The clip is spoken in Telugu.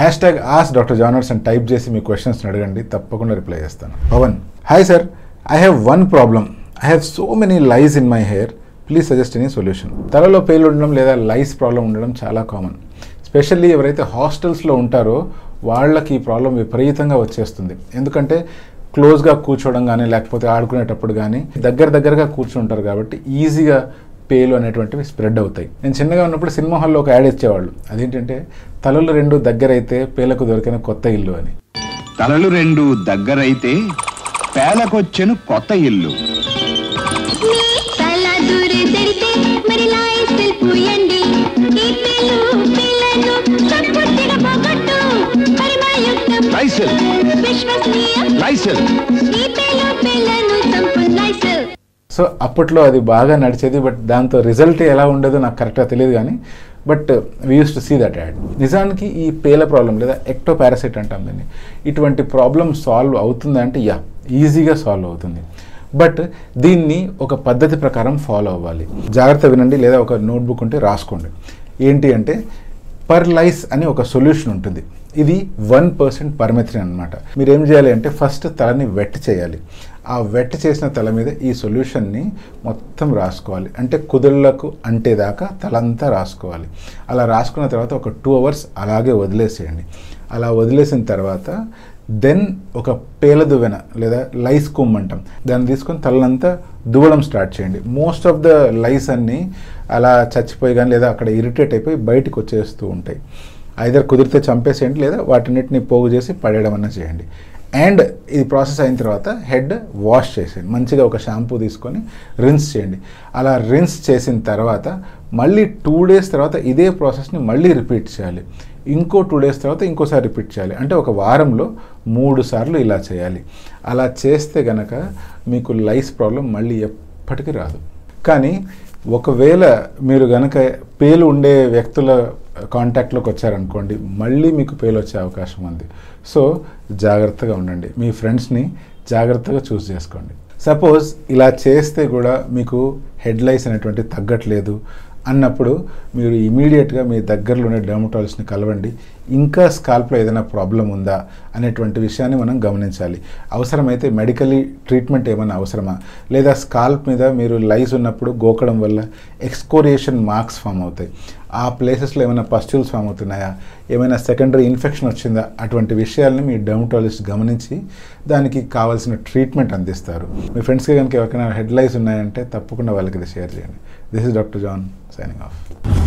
హ్యాష్ ట్యాగ్ ఆస్ డాక్టర్ జానర్స్ అని టైప్ చేసి మీ క్వశ్చన్స్ని అడగండి. తప్పకుండా రిప్లై చేస్తాను. Pawan hi sir I have one problem I have so many lice in my hair please suggest any solution తలలో పేలు ఉండడం లేదా లైస్ ప్రాబ్లం ఉండడం చాలా కామన్ స్పెషల్లీ ఎవరైతే హాస్టల్స్లో ఉంటారో వాళ్ళకి ఈ ప్రాబ్లం విపరీతంగా వచ్చేస్తుంది. ఎందుకంటే క్లోజ్గా కూర్చోవడం కానీ లేకపోతే ఆడుకునేటప్పుడు కానీ దగ్గర దగ్గరగా కూర్చుంటారు కాబట్టి ఈజీగా పేలు అనేటువంటివి స్ప్రెడ్ అవుతాయి. నేను చిన్నగా ఉన్నప్పుడు సినిమా హాల్లో ఒక యాడ్ ఇచ్చేవాళ్ళు. అదేంటంటే తలలు రెండు దగ్గర అయితే పేలకు దొరికిన కొత్త ఇల్లు అని. తలలు రెండు దగ్గరైతే పేలకొచ్చెను కొత్త ఇల్లు. తల దూరేసరితే సో అప్పట్లో అది బాగా నడిచేది బట్ దాంతో రిజల్ట్ ఎలా ఉండదో నాకు కరెక్ట్గా తెలియదు కానీ but we used to see that ad నిజానికి ఈ పేల ప్రాబ్లం లేదా ఎక్టో పారాసైట్ అంటాం దీన్ని. ఇటువంటి ప్రాబ్లం సాల్వ్ అవుతుందంటే యా ఈజీగా సాల్వ్ అవుతుంది. బట్ దీన్ని ఒక పద్ధతి ప్రకారం ఫాలో అవ్వాలి. జాగ్రత్త వినండి లేదా ఒక నోట్బుక్ ఉంటే రాసుకోండి. ఏంటి అంటే పర్ లైస్ అని ఒక సొల్యూషన్ ఉంటుంది. ఇది వన్ పర్సెంట్ పర్మెథ్రిన్ అనమాట మీరు ఏం చేయాలి అంటే ఫస్ట్ తలని వెట్ చేయాలి. ఆ వెట్ చేసిన తల మీద ఈ సొల్యూషన్ని మొత్తం రాసుకోవాలి. అంటే కుదుళ్ళకు అంటేదాకా తలంతా రాసుకోవాలి. అలా రాసుకున్న తర్వాత ఒక టూ అవర్స్ అలాగే వదిలేసేయండి. అలా వదిలేసిన తర్వాత దెన్ ఒక పేల దువ్వెన లేదా లైస్ కుమ్ అంటాం. దాన్ని తీసుకొని తలంతా దువ్వడం స్టార్ట్ చేయండి. మోస్ట్ ఆఫ్ ద లైస్ అన్నీ అలా చచ్చిపోయి కానీ లేదా అక్కడ ఇరిటేట్ అయిపోయి బయటకు వచ్చేస్తూ ఉంటాయి. ఐదర్ కుదిరితే చంపేసేయండి లేదా వాటిన్నిటిని పోగు చేసి పడేయడం అన్న చేయండి. అండ్ ఇది ప్రాసెస్ అయిన తర్వాత హెడ్ వాష్ చేసేయండి. మంచిగా ఒక షాంపూ తీసుకొని రిన్స్ చేయండి. అలా రిన్స్ చేసిన తర్వాత మళ్ళీ టూ డేస్ తర్వాత ఇదే ప్రాసెస్ని మళ్ళీ రిపీట్ చేయాలి. ఇంకో టూ డేస్ తర్వాత ఇంకోసారి రిపీట్ చేయాలి. అంటే ఒక వారంలో మూడు సార్లు ఇలా చేయాలి. అలా చేస్తే గనక మీకు లైస్ ప్రాబ్లం మళ్ళీ ఎప్పటికీ రాదు. కానీ ఒకవేళ మీరు గనక పేలు ఉండే వ్యక్తుల కాంటాక్ట్లోకి వచ్చారనుకోండి మళ్ళీ మీకు పేలు వచ్చే అవకాశం ఉంది. సో జాగ్రత్తగా ఉండండి. మీ ఫ్రెండ్స్ని జాగ్రత్తగా చూస్ చేసుకోండి. సపోజ్ ఇలా చేస్తే కూడా మీకు హెడ్లైన్స్ అనేటువంటి తగ్గట్లేదు అన్నప్పుడు మీరు ఇమీడియట్గా మీ దగ్గరలోనే డెర్మటాలజిస్ట్ని కలవండి. ఇంకా స్కాల్ప్లో ఏదైనా ప్రాబ్లం ఉందా అనేటువంటి విషయాన్ని మనం గమనించాలి. అవసరమైతే మెడికలీ ట్రీట్మెంట్ ఏమైనా అవసరమా? లేదా స్కాల్ప్ మీద మీరు లైజ్ ఉన్నప్పుడు గోకడం వల్ల ఎక్స్కోరియేషన్ మార్క్స్ ఫామ్ అవుతాయి. ఆ ప్లేసెస్లో ఏమైనా పస్ట్యూల్స్ ఫామ్ అవుతున్నాయా? ఏమైనా సెకండరీ ఇన్ఫెక్షన్ వచ్చిందా? అటువంటి విషయాల్ని మీ డర్మటాలజిస్ట్ గమనించి దానికి కావాల్సిన ట్రీట్మెంట్ అందిస్తారు. మీ ఫ్రెండ్స్కి కనుక ఎవరికైనా హెడ్ లైస్ ఉన్నాయంటే తప్పకుండా వాళ్ళకి ఇది షేర్ చేయండి. This is Doctor John signing off.